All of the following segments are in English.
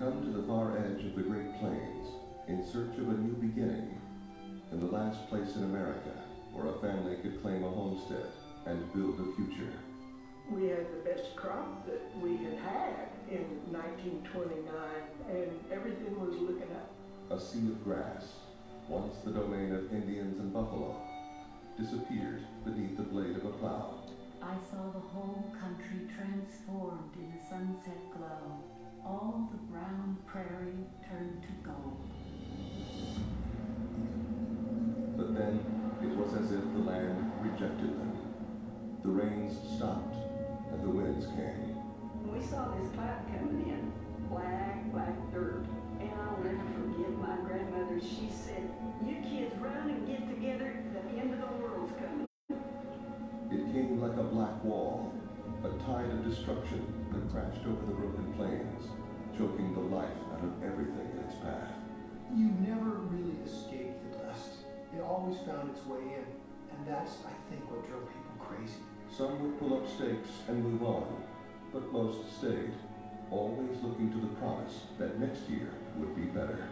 come to the far edge of the Great Plains in search of a new beginning, in the last place in America where a family could claim a homestead and build a future. We had the best crop that we had had in 1929, and everything was looking up. A sea of grass, once the domain of Indians and buffalo, disappeared beneath the blade of a plow. I saw the whole country transformed in the sunset glow. All the brown prairie turned to gold. But then it was as if the land rejected them. The rains stopped and the winds came. We saw this cloud coming in, black, black dirt. And I'll never forget my grandmother. She said, You kids run and get together. The end of the world's coming. It came like a black wall, a tide of destruction that crashed over the broken plains, choking the life out of everything in its path. You never really escaped the dust. It always found its way in. And that's, I think, what drove people crazy. Some would pull up stakes and move on, but most stayed, always looking to the promise that next year would be better.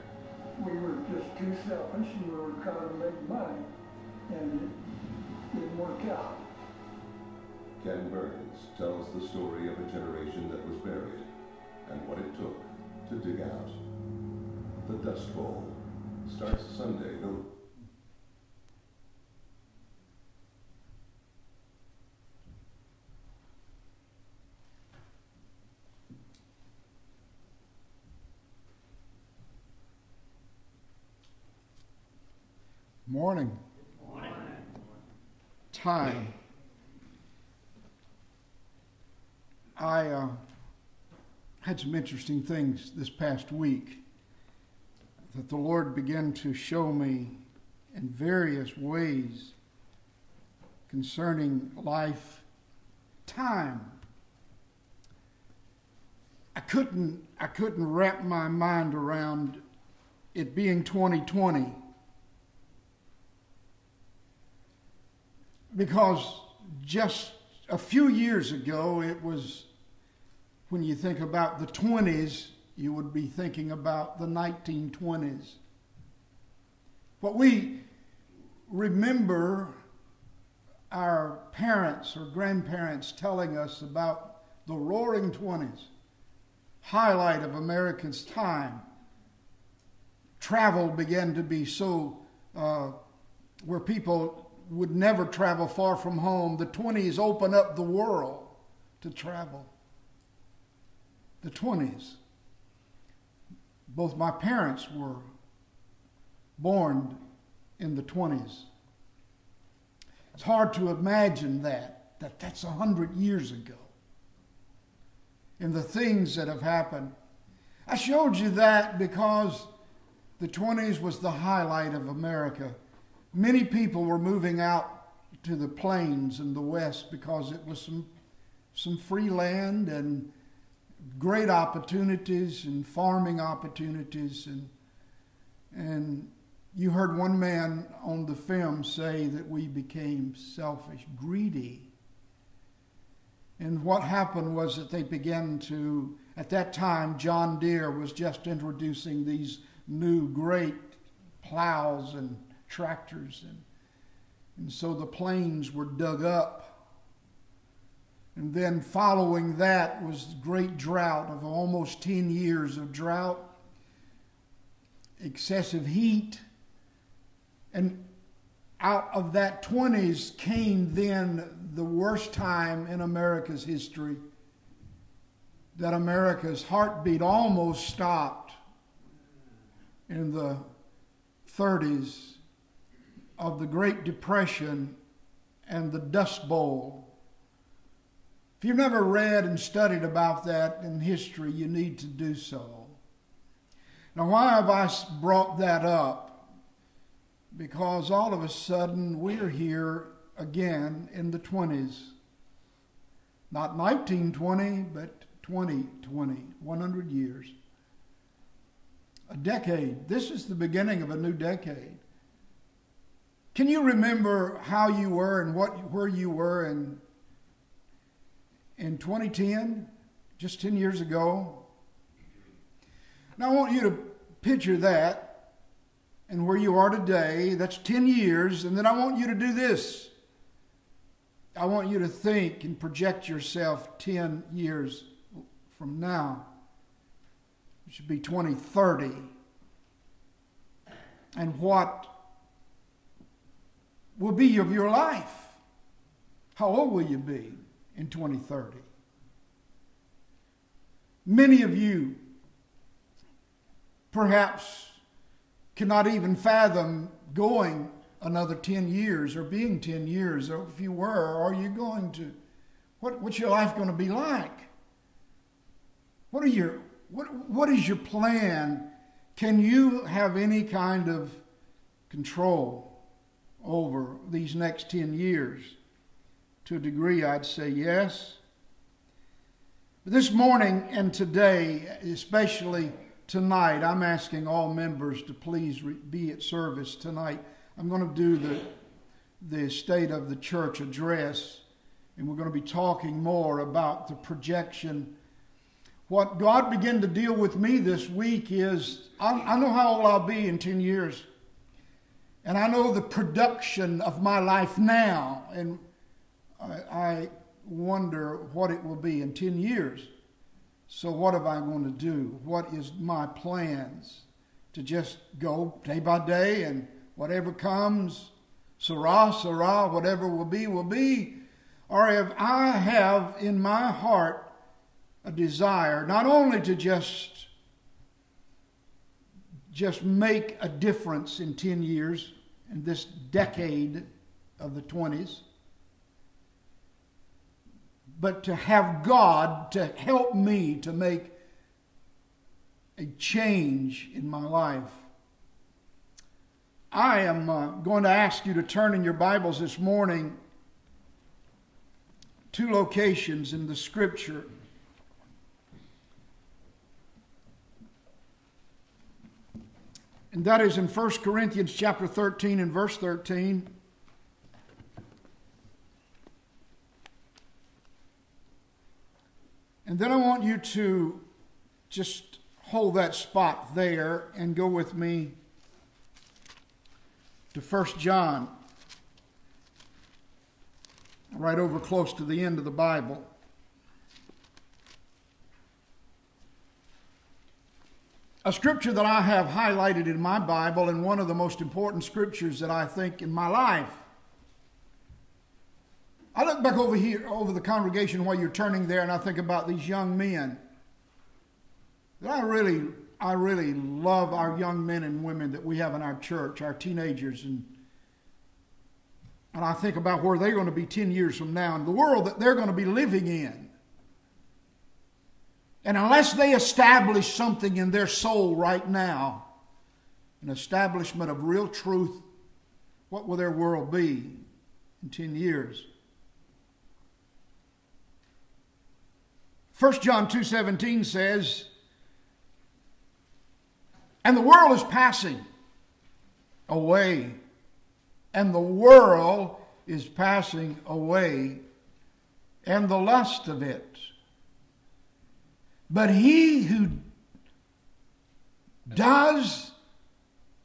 We were just too selfish and we were trying to make money, and it didn't work out. Ken Burns tells the story of a generation that was buried and what it took to dig out. The Dust Bowl starts Sunday, no Morning. Morning. Time. I uh, had some interesting things this past week that the Lord began to show me in various ways concerning life, time. I couldn't, I couldn't wrap my mind around it being 2020 because just a few years ago, it was when you think about the 20s, you would be thinking about the 1920s. What we remember our parents or grandparents telling us about the roaring 20s, highlight of America's time. Travel began to be so, uh, where people would never travel far from home. The 20s opened up the world to travel. The 20s. Both my parents were born in the 20s. It's hard to imagine that, that that's 100 years ago. And the things that have happened. I showed you that because the 20s was the highlight of America Many people were moving out to the plains in the west because it was some, some free land and great opportunities and farming opportunities. And, and you heard one man on the film say that we became selfish, greedy. And what happened was that they began to, at that time, John Deere was just introducing these new great plows and tractors. And, and so the plains were dug up. And then following that was great drought of almost 10 years of drought, excessive heat. And out of that 20s came then the worst time in America's history that America's heartbeat almost stopped in the 30s of the Great Depression and the Dust Bowl. If you've never read and studied about that in history, you need to do so. Now, why have I brought that up? Because all of a sudden we're here again in the 20s. Not 1920, but 2020, 100 years. A decade. This is the beginning of a new decade. Can you remember how you were and what where you were in in 2010, just 10 years ago? Now I want you to picture that and where you are today. That's 10 years. And then I want you to do this. I want you to think and project yourself 10 years from now. It should be 2030. And what will be of your life? How old will you be in 2030? Many of you perhaps cannot even fathom going another 10 years or being 10 years, or if you were, are you going to? What, what's your life going to be like? What are your what, what is your plan? Can you have any kind of control over these next 10 years? To a degree, I'd say yes. But this morning and today, especially tonight, I'm asking all members to please be at service tonight. I'm going to do the, the state of the church address, and we're going to be talking more about the projection what God began to deal with me this week is I, I know how old I'll be in 10 years. And I know the production of my life now. And I, I wonder what it will be in 10 years. So, what am I going to do? What is my plans? To just go day by day and whatever comes, sera, sera, whatever will be, will be. Or if I have in my heart a desire not only to just just make a difference in 10 years in this decade of the 20s but to have God to help me to make a change in my life. I am uh, going to ask you to turn in your Bibles this morning two locations in the scripture And that is in 1 Corinthians chapter 13 and verse 13. And then I want you to just hold that spot there and go with me to 1 John, right over close to the end of the Bible. a scripture that I have highlighted in my Bible and one of the most important scriptures that I think in my life. I look back over here, over the congregation while you're turning there, and I think about these young men. That I really, I really love our young men and women that we have in our church, our teenagers, and and I think about where they're going to be 10 years from now and the world that they're going to be living in. And unless they establish something in their soul right now, an establishment of real truth, what will their world be in 10 years? 1 John 2:17 says, "And the world is passing away, and the world is passing away, and the lust of it." But he who does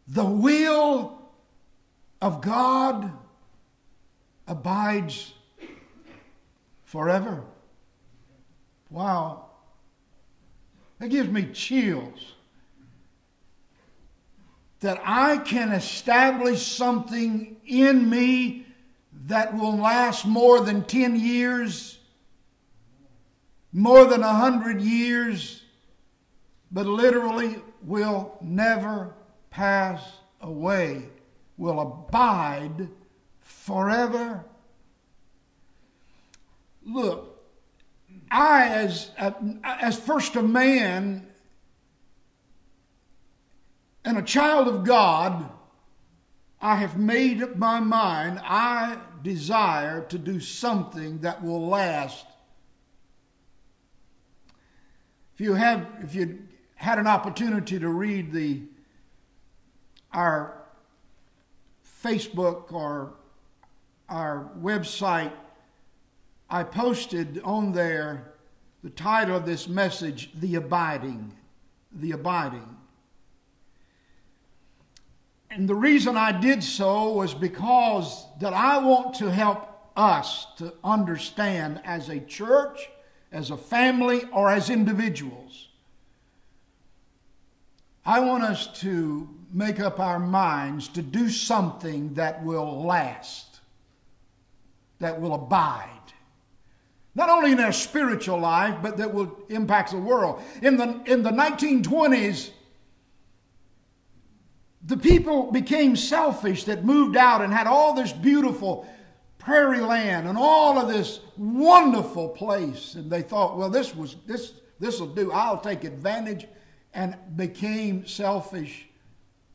the will of God abides forever. Wow. That gives me chills. That I can establish something in me that will last more than 10 years more than a hundred years, but literally will never pass away, will abide forever. Look, I, as, uh, as first a man and a child of God, I have made up my mind I desire to do something that will last. If you have, if you had an opportunity to read the our Facebook or our website, I posted on there the title of this message, The Abiding. the abiding. And the reason I did so was because that I want to help us to understand as a church, as a family, or as individuals. I want us to make up our minds to do something that will last, that will abide. Not only in our spiritual life, but that will impact the world. In the, in the 1920s, the people became selfish that moved out and had all this beautiful prairie land and all of this wonderful place. And they thought well this was this this will do. I'll take advantage and became selfish.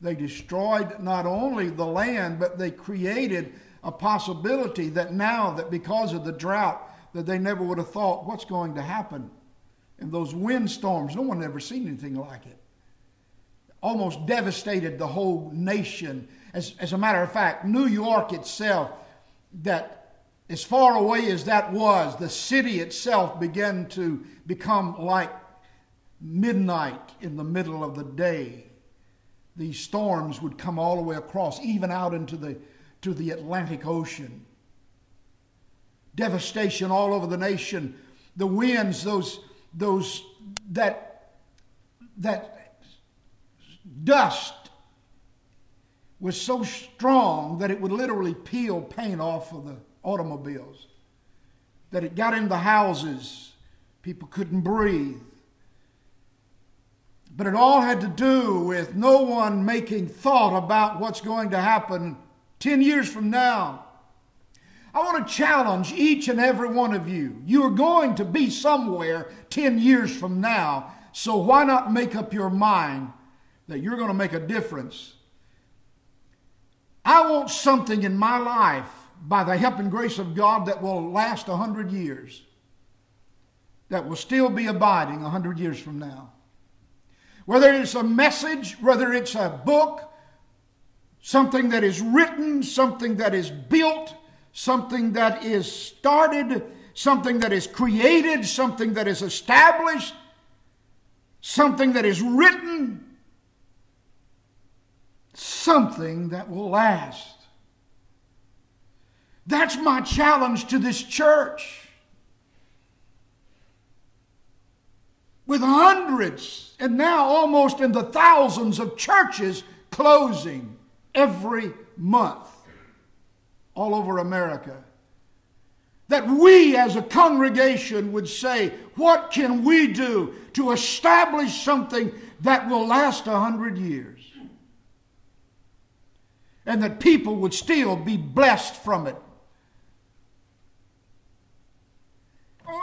They destroyed not only the land but they created a possibility that now that because of the drought that they never would have thought what's going to happen and those windstorms no one ever seen anything like it almost devastated the whole nation as, as a matter of fact new york itself that as far away as that was, the city itself began to become like midnight in the middle of the day. These storms would come all the way across, even out into the, to the Atlantic Ocean. Devastation all over the nation. The winds, those, those, that, that dust was so strong that it would literally peel paint off of the automobiles, that it got in the houses. People couldn't breathe. But it all had to do with no one making thought about what's going to happen 10 years from now. I want to challenge each and every one of you. You are going to be somewhere 10 years from now, so why not make up your mind that you're going to make a difference I want something in my life by the help and grace of God that will last a hundred years, that will still be abiding a hundred years from now. Whether it's a message, whether it's a book, something that is written, something that is built, something that is started, something that is created, something that is established, something that is written, something that will last. That's my challenge to this church. With hundreds and now almost in the thousands of churches closing every month all over America. That we as a congregation would say, What can we do to establish something that will last a hundred years? and that people would still be blessed from it.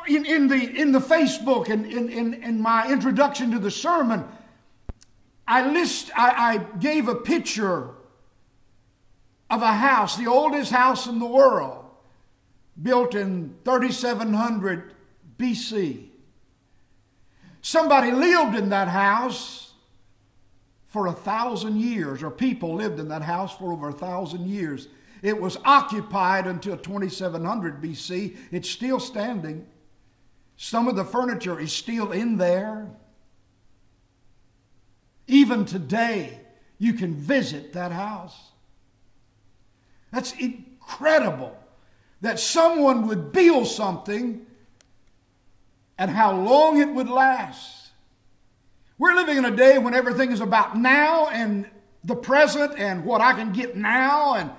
In, in, the, in the Facebook and in, in, in my introduction to the sermon, I, list, I, I gave a picture of a house, the oldest house in the world, built in 3700 BC. Somebody lived in that house for a thousand years, or people lived in that house for over a thousand years. It was occupied until 2700 BC. It's still standing. Some of the furniture is still in there. Even today, you can visit that house. That's incredible that someone would build something and how long it would last. We're living in a day when everything is about now and the present and what I can get now and,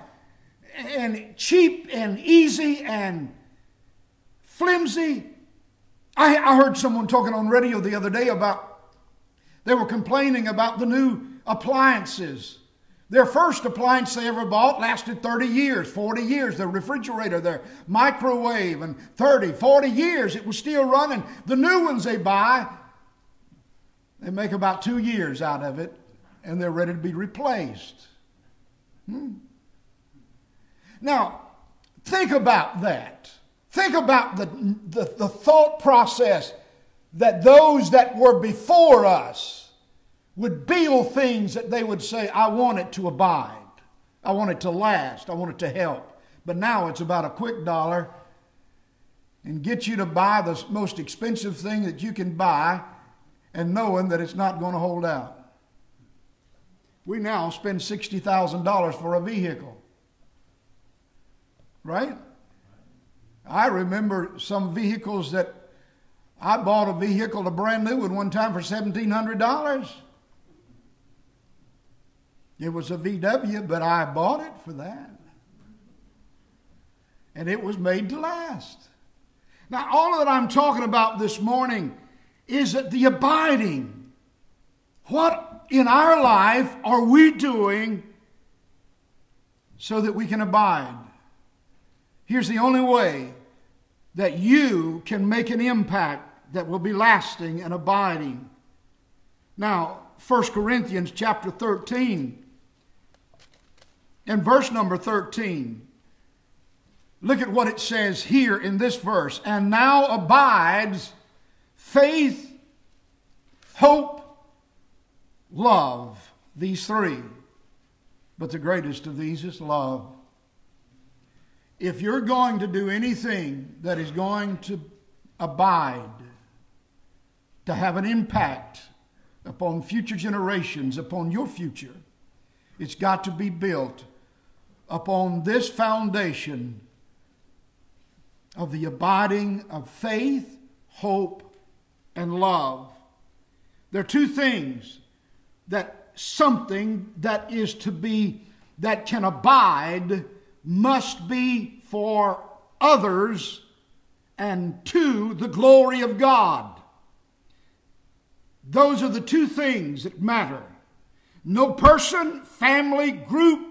and cheap and easy and flimsy. I, I heard someone talking on radio the other day about, they were complaining about the new appliances. Their first appliance they ever bought lasted 30 years, 40 years. Their refrigerator, their microwave, and 30, 40 years it was still running. The new ones they buy they make about two years out of it, and they're ready to be replaced. Hmm. Now, think about that. Think about the, the, the, thought process that those that were before us would build things that they would say, I want it to abide. I want it to last. I want it to help. But now it's about a quick dollar and get you to buy the most expensive thing that you can buy and knowing that it's not going to hold out. We now spend $60,000 for a vehicle. Right? I remember some vehicles that I bought a vehicle, a brand new one, one time for $1,700. It was a VW, but I bought it for that. And it was made to last. Now, all that I'm talking about this morning is that the abiding. What in our life are we doing so that we can abide? Here's the only way that you can make an impact that will be lasting and abiding. Now, 1 Corinthians chapter 13 and verse number 13. Look at what it says here in this verse. And now abides faith, hope, love. These three. But the greatest of these is love. If you're going to do anything that is going to abide, to have an impact upon future generations, upon your future, it's got to be built upon this foundation of the abiding of faith, hope, and love. There are two things that something that is to be, that can abide, must be for others and to the glory of God. Those are the two things that matter. No person, family, group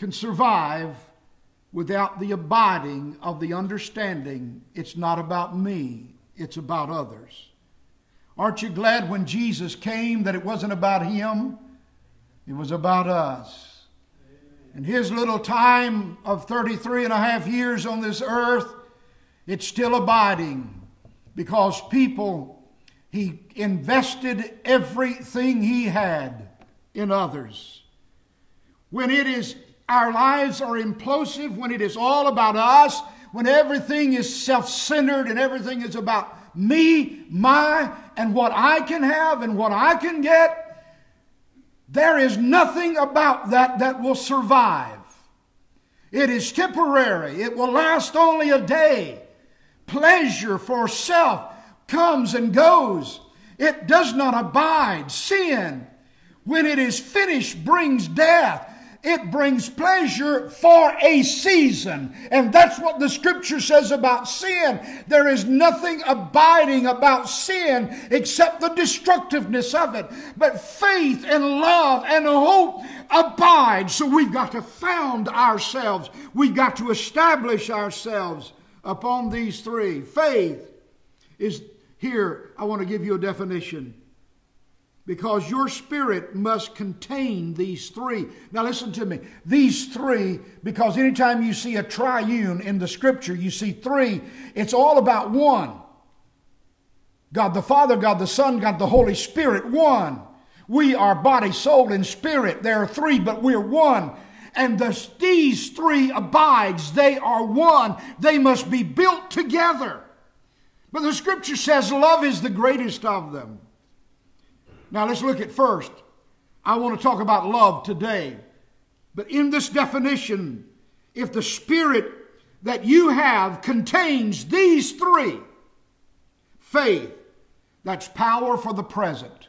can survive without the abiding of the understanding it's not about me, it's about others. Aren't you glad when Jesus came that it wasn't about him? It was about us. In his little time of 33 and a half years on this earth, it's still abiding because people, he invested everything he had in others. When it is, our lives are implosive, when it is all about us, when everything is self centered and everything is about me, my, and what I can have and what I can get, there is nothing about that that will survive. It is temporary, it will last only a day. Pleasure for self comes and goes, it does not abide. Sin, when it is finished, brings death it brings pleasure for a season. And that's what the scripture says about sin. There is nothing abiding about sin except the destructiveness of it. But faith and love and hope abide. So we've got to found ourselves, we've got to establish ourselves upon these three. Faith is here, I want to give you a definition because your spirit must contain these three. Now, listen to me. These three, because anytime you see a triune in the scripture, you see three, it's all about one God the Father, God the Son, God the Holy Spirit, one. We are body, soul, and spirit. There are three, but we're one. And the, these three abides. They are one. They must be built together. But the scripture says love is the greatest of them. Now let's look at first. I want to talk about love today. But in this definition, if the spirit that you have contains these three faith, that's power for the present.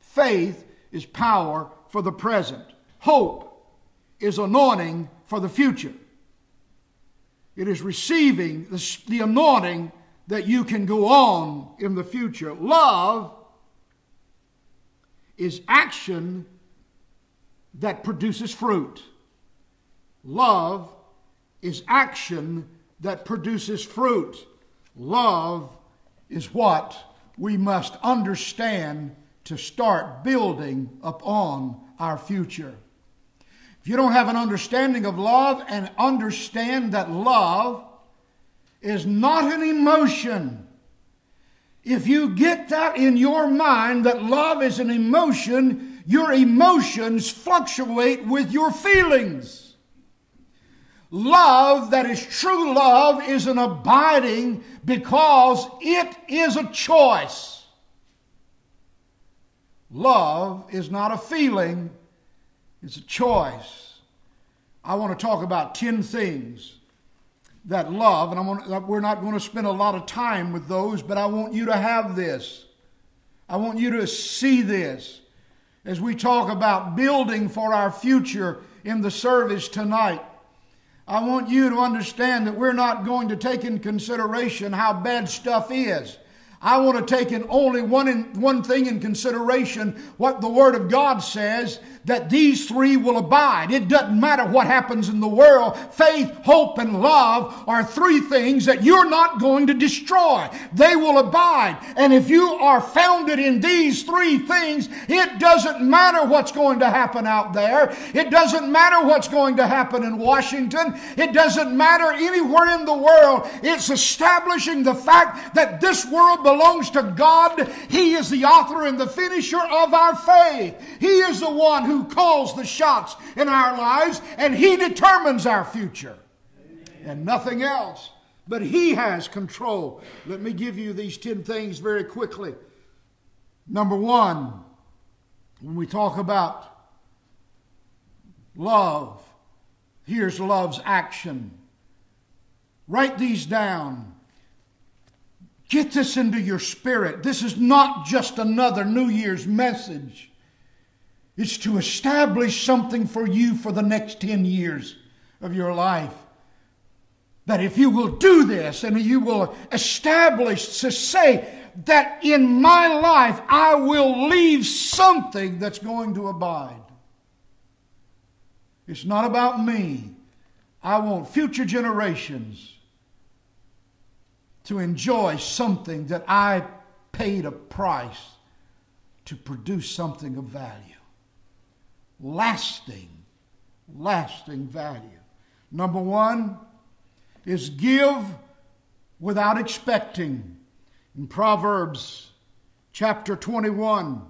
Faith is power for the present. Hope is anointing for the future. It is receiving the, the anointing that you can go on in the future. Love is action that produces fruit. Love is action that produces fruit. Love is what we must understand to start building upon our future. If you don't have an understanding of love and understand that love is not an emotion, if you get that in your mind that love is an emotion, your emotions fluctuate with your feelings. Love that is true love is an abiding because it is a choice. Love is not a feeling, it's a choice. I want to talk about 10 things that love, and I want, we're not going to spend a lot of time with those, but I want you to have this. I want you to see this as we talk about building for our future in the service tonight. I want you to understand that we're not going to take in consideration how bad stuff is. I want to take in only one, in, one thing in consideration what the Word of God says that these three will abide. It doesn't matter what happens in the world. Faith, hope, and love are three things that you're not going to destroy. They will abide. And if you are founded in these three things, it doesn't matter what's going to happen out there. It doesn't matter what's going to happen in Washington. It doesn't matter anywhere in the world. It's establishing the fact that this world belongs to God. He is the author and the finisher of our faith. He is the one who calls the shots in our lives and He determines our future and nothing else. But He has control. Let me give you these 10 things very quickly. Number one, when we talk about love, here's love's action. Write these down. Get this into your spirit. This is not just another New Year's message. It's to establish something for you for the next 10 years of your life. That if you will do this and you will establish to say that in my life I will leave something that's going to abide. It's not about me. I want future generations to enjoy something that I paid a price to produce something of value. Lasting, lasting value. Number one is give without expecting. In Proverbs chapter 21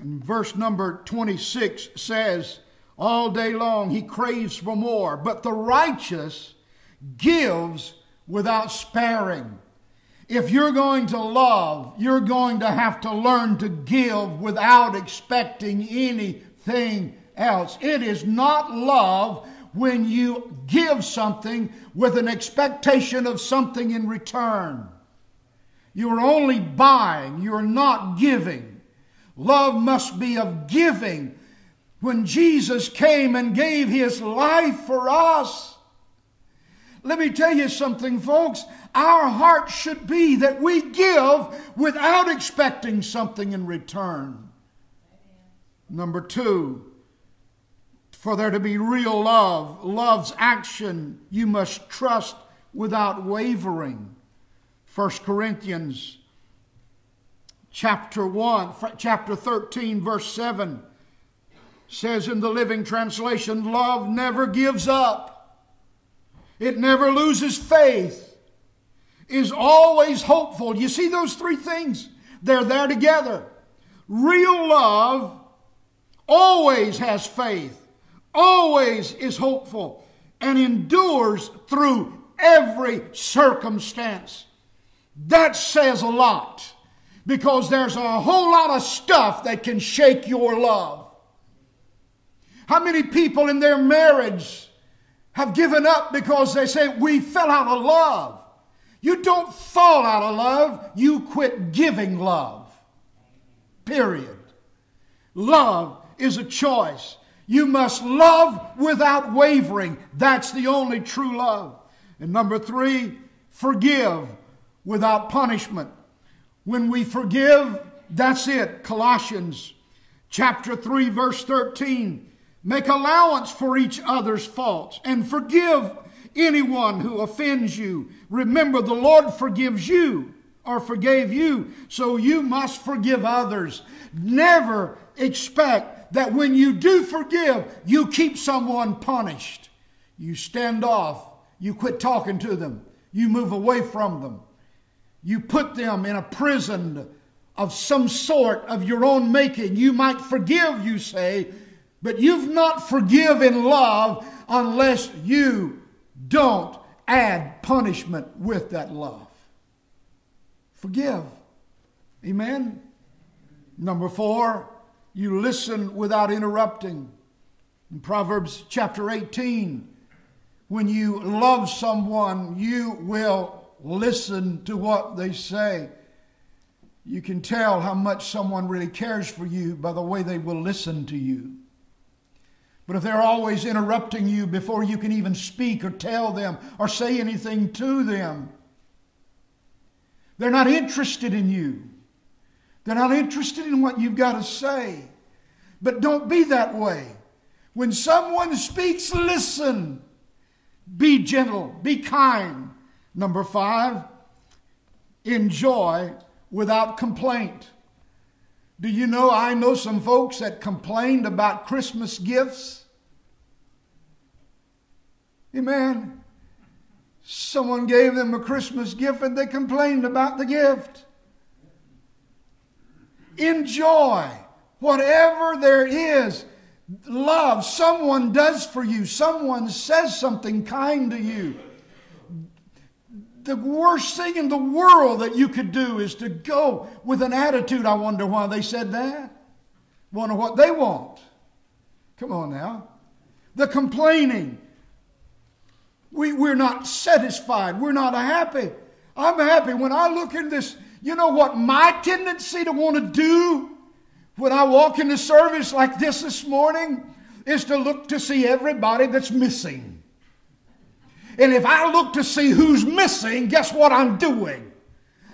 and verse number 26 says, All day long he craves for more, but the righteous gives without sparing. If you're going to love, you're going to have to learn to give without expecting anything else. It is not love when you give something with an expectation of something in return. You're only buying, you're not giving. Love must be of giving. When Jesus came and gave his life for us, let me tell you something, folks. Our heart should be that we give without expecting something in return. Number two, for there to be real love, love's action, you must trust without wavering. 1 Corinthians chapter 1, chapter 13, verse 7 says in the Living Translation, love never gives up. It never loses faith, is always hopeful. You see those three things? They're there together. Real love always has faith, always is hopeful, and endures through every circumstance. That says a lot because there's a whole lot of stuff that can shake your love. How many people in their marriage have given up because they say, We fell out of love. You don't fall out of love, you quit giving love. Period. Love is a choice. You must love without wavering. That's the only true love. And number three, forgive without punishment. When we forgive, that's it. Colossians chapter 3, verse 13. Make allowance for each other's faults and forgive anyone who offends you. Remember, the Lord forgives you or forgave you, so you must forgive others. Never expect that when you do forgive, you keep someone punished. You stand off, you quit talking to them, you move away from them, you put them in a prison of some sort of your own making. You might forgive, you say, but you've not forgiven love unless you don't add punishment with that love. Forgive. Amen. Number four, you listen without interrupting. In Proverbs chapter 18, when you love someone, you will listen to what they say. You can tell how much someone really cares for you by the way they will listen to you. But if they're always interrupting you before you can even speak or tell them or say anything to them, they're not interested in you. They're not interested in what you've got to say. But don't be that way. When someone speaks, listen. Be gentle, be kind. Number five, enjoy without complaint. Do you know I know some folks that complained about Christmas gifts? Amen. Someone gave them a Christmas gift and they complained about the gift. Enjoy whatever there is. Love someone does for you, someone says something kind to you. The worst thing in the world that you could do is to go with an attitude. I wonder why they said that. Wonder what they want. Come on now. The complaining. We, we're not satisfied. We're not happy. I'm happy when I look at this. You know what my tendency to want to do when I walk into service like this this morning is to look to see everybody that's missing. And if I look to see who's missing, guess what I'm doing?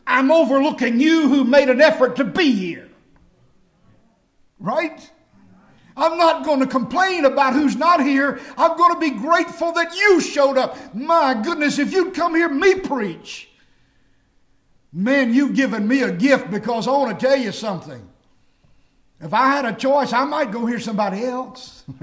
I'm overlooking you who made an effort to be here. Right? I'm not going to complain about who's not here. I'm going to be grateful that you showed up. My goodness, if you'd come hear me preach, man, you've given me a gift because I want to tell you something. If I had a choice, I might go hear somebody else.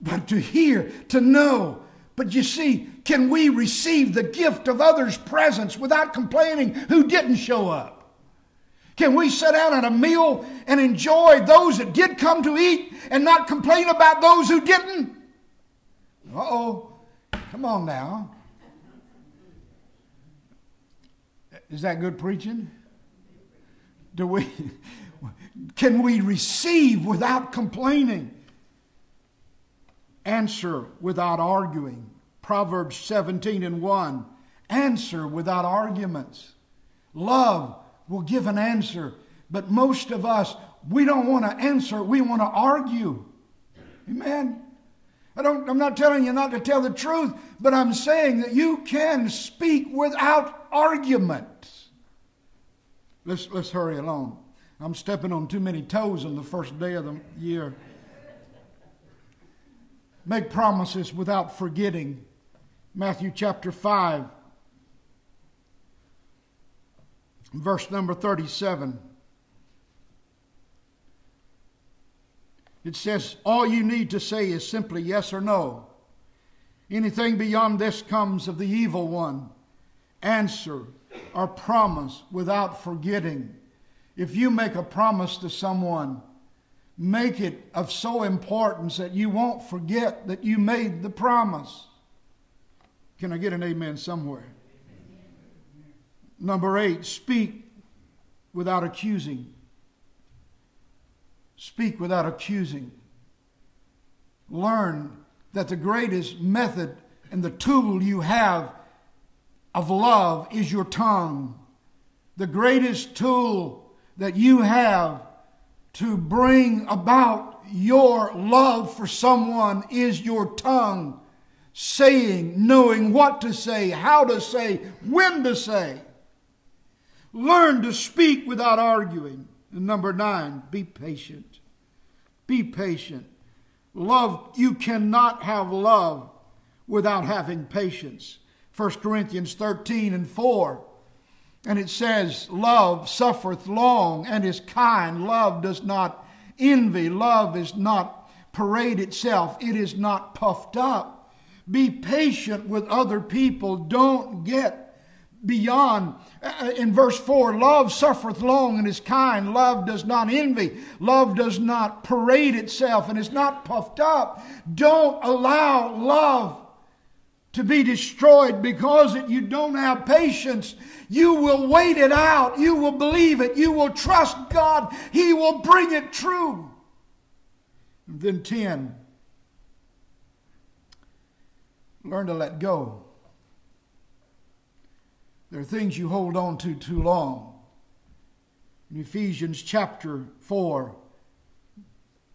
but to hear, to know, but you see, can we receive the gift of others' presence without complaining who didn't show up? Can we sit down at a meal and enjoy those that did come to eat and not complain about those who didn't? Uh oh. Come on now. Is that good preaching? Do we can we receive without complaining? Answer without arguing. Proverbs 17 and 1. Answer without arguments. Love will give an answer. But most of us, we don't want to answer, we want to argue. Amen. I don't, I'm not telling you not to tell the truth, but I'm saying that you can speak without argument. Let's, let's hurry along. I'm stepping on too many toes on the first day of the year. Make promises without forgetting. Matthew chapter 5, verse number 37. It says, All you need to say is simply yes or no. Anything beyond this comes of the evil one. Answer or promise without forgetting. If you make a promise to someone, make it of so importance that you won't forget that you made the promise. Can I get an amen somewhere? Number eight, speak without accusing. Speak without accusing. Learn that the greatest method and the tool you have of love is your tongue. The greatest tool that you have to bring about your love for someone is your tongue. Saying, knowing what to say, how to say, when to say. Learn to speak without arguing. And number nine, be patient. Be patient. Love, you cannot have love without having patience. 1 Corinthians 13 and 4. And it says, Love suffereth long and is kind. Love does not envy. Love is not parade itself. It is not puffed up. Be patient with other people. Don't get beyond. Uh, in verse 4, love suffereth long and is kind. Love does not envy. Love does not parade itself and is not puffed up. Don't allow love to be destroyed because you don't have patience. You will wait it out. You will believe it. You will trust God. He will bring it true. And then 10. Learn to let go. There are things you hold on to too long. In Ephesians chapter 4,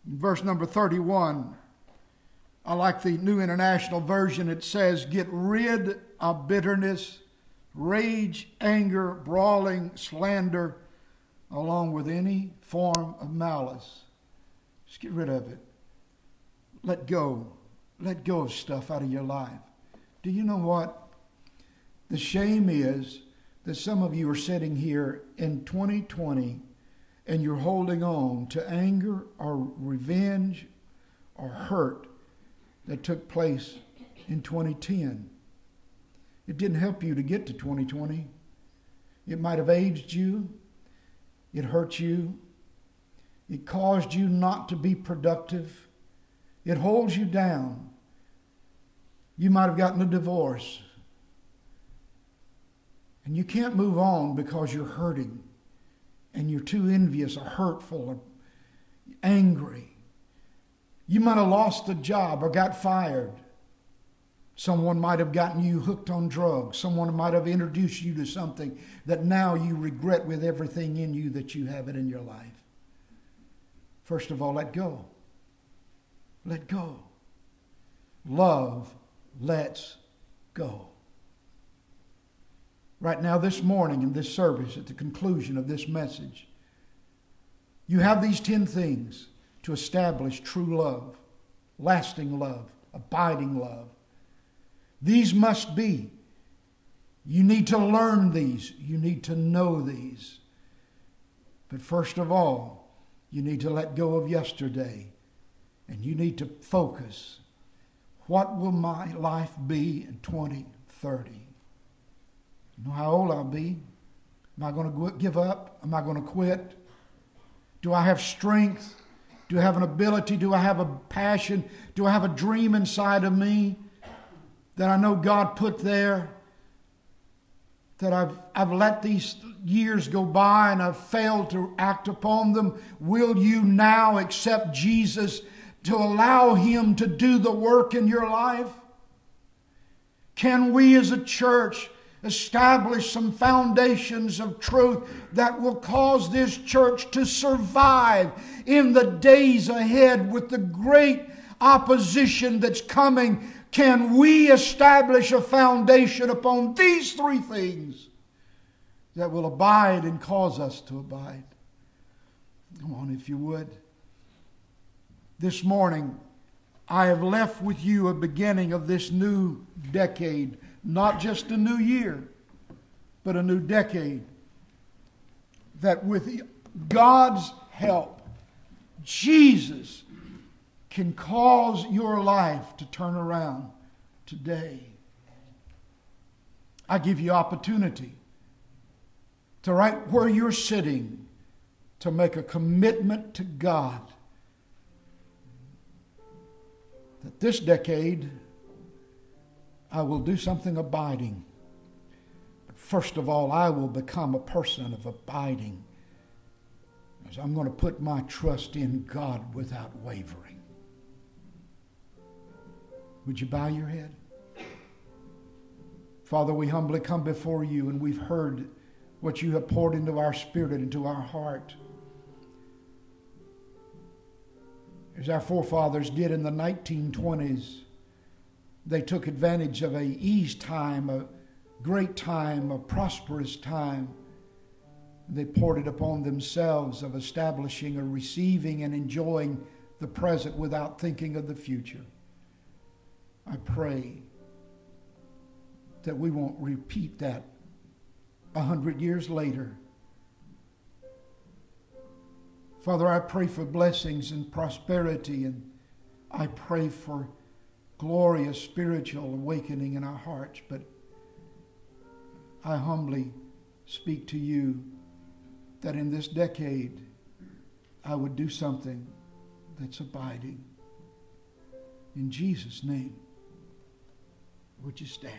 verse number 31, I like the New International Version. It says, Get rid of bitterness, rage, anger, brawling, slander, along with any form of malice. Just get rid of it. Let go. Let go of stuff out of your life. Do you know what? The shame is that some of you are sitting here in 2020 and you're holding on to anger or revenge or hurt that took place in 2010. It didn't help you to get to 2020. It might have aged you. It hurt you. It caused you not to be productive. It holds you down. You might have gotten a divorce. And you can't move on because you're hurting and you're too envious or hurtful or angry. You might have lost a job or got fired. Someone might have gotten you hooked on drugs. Someone might have introduced you to something that now you regret with everything in you that you have it in your life. First of all, let go. Let go. Love lets go. Right now, this morning in this service, at the conclusion of this message, you have these 10 things to establish true love, lasting love, abiding love. These must be. You need to learn these. You need to know these. But first of all, you need to let go of yesterday and you need to focus. What will my life be in 2030? You know how old I'll be? Am I going to give up? Am I going to quit? Do I have strength? Do I have an ability? Do I have a passion? Do I have a dream inside of me that I know God put there? That I've, I've let these years go by and I've failed to act upon them. Will you now accept Jesus to allow Him to do the work in your life? Can we as a church establish some foundations of truth that will cause this church to survive in the days ahead with the great opposition that's coming? Can we establish a foundation upon these three things that will abide and cause us to abide? Come on, if you would. This morning, I have left with you a beginning of this new decade not just a new year, but a new decade. That with God's help, Jesus can cause your life to turn around today. I give you opportunity to right where you're sitting to make a commitment to God that this decade I will do something abiding. But first of all, I will become a person of abiding. As I'm going to put my trust in God without wavering. Would you bow your head? Father, we humbly come before you and we've heard what you have poured into our spirit, into our heart. As our forefathers did in the 1920s they took advantage of a ease time, a great time, a prosperous time. They poured it upon themselves of establishing or receiving and enjoying the present without thinking of the future. I pray that we won't repeat that a hundred years later. Father, I pray for blessings and prosperity, and I pray for glorious spiritual awakening in our hearts. But I humbly speak to you that in this decade I would do something that's abiding. In Jesus' name, would you stand?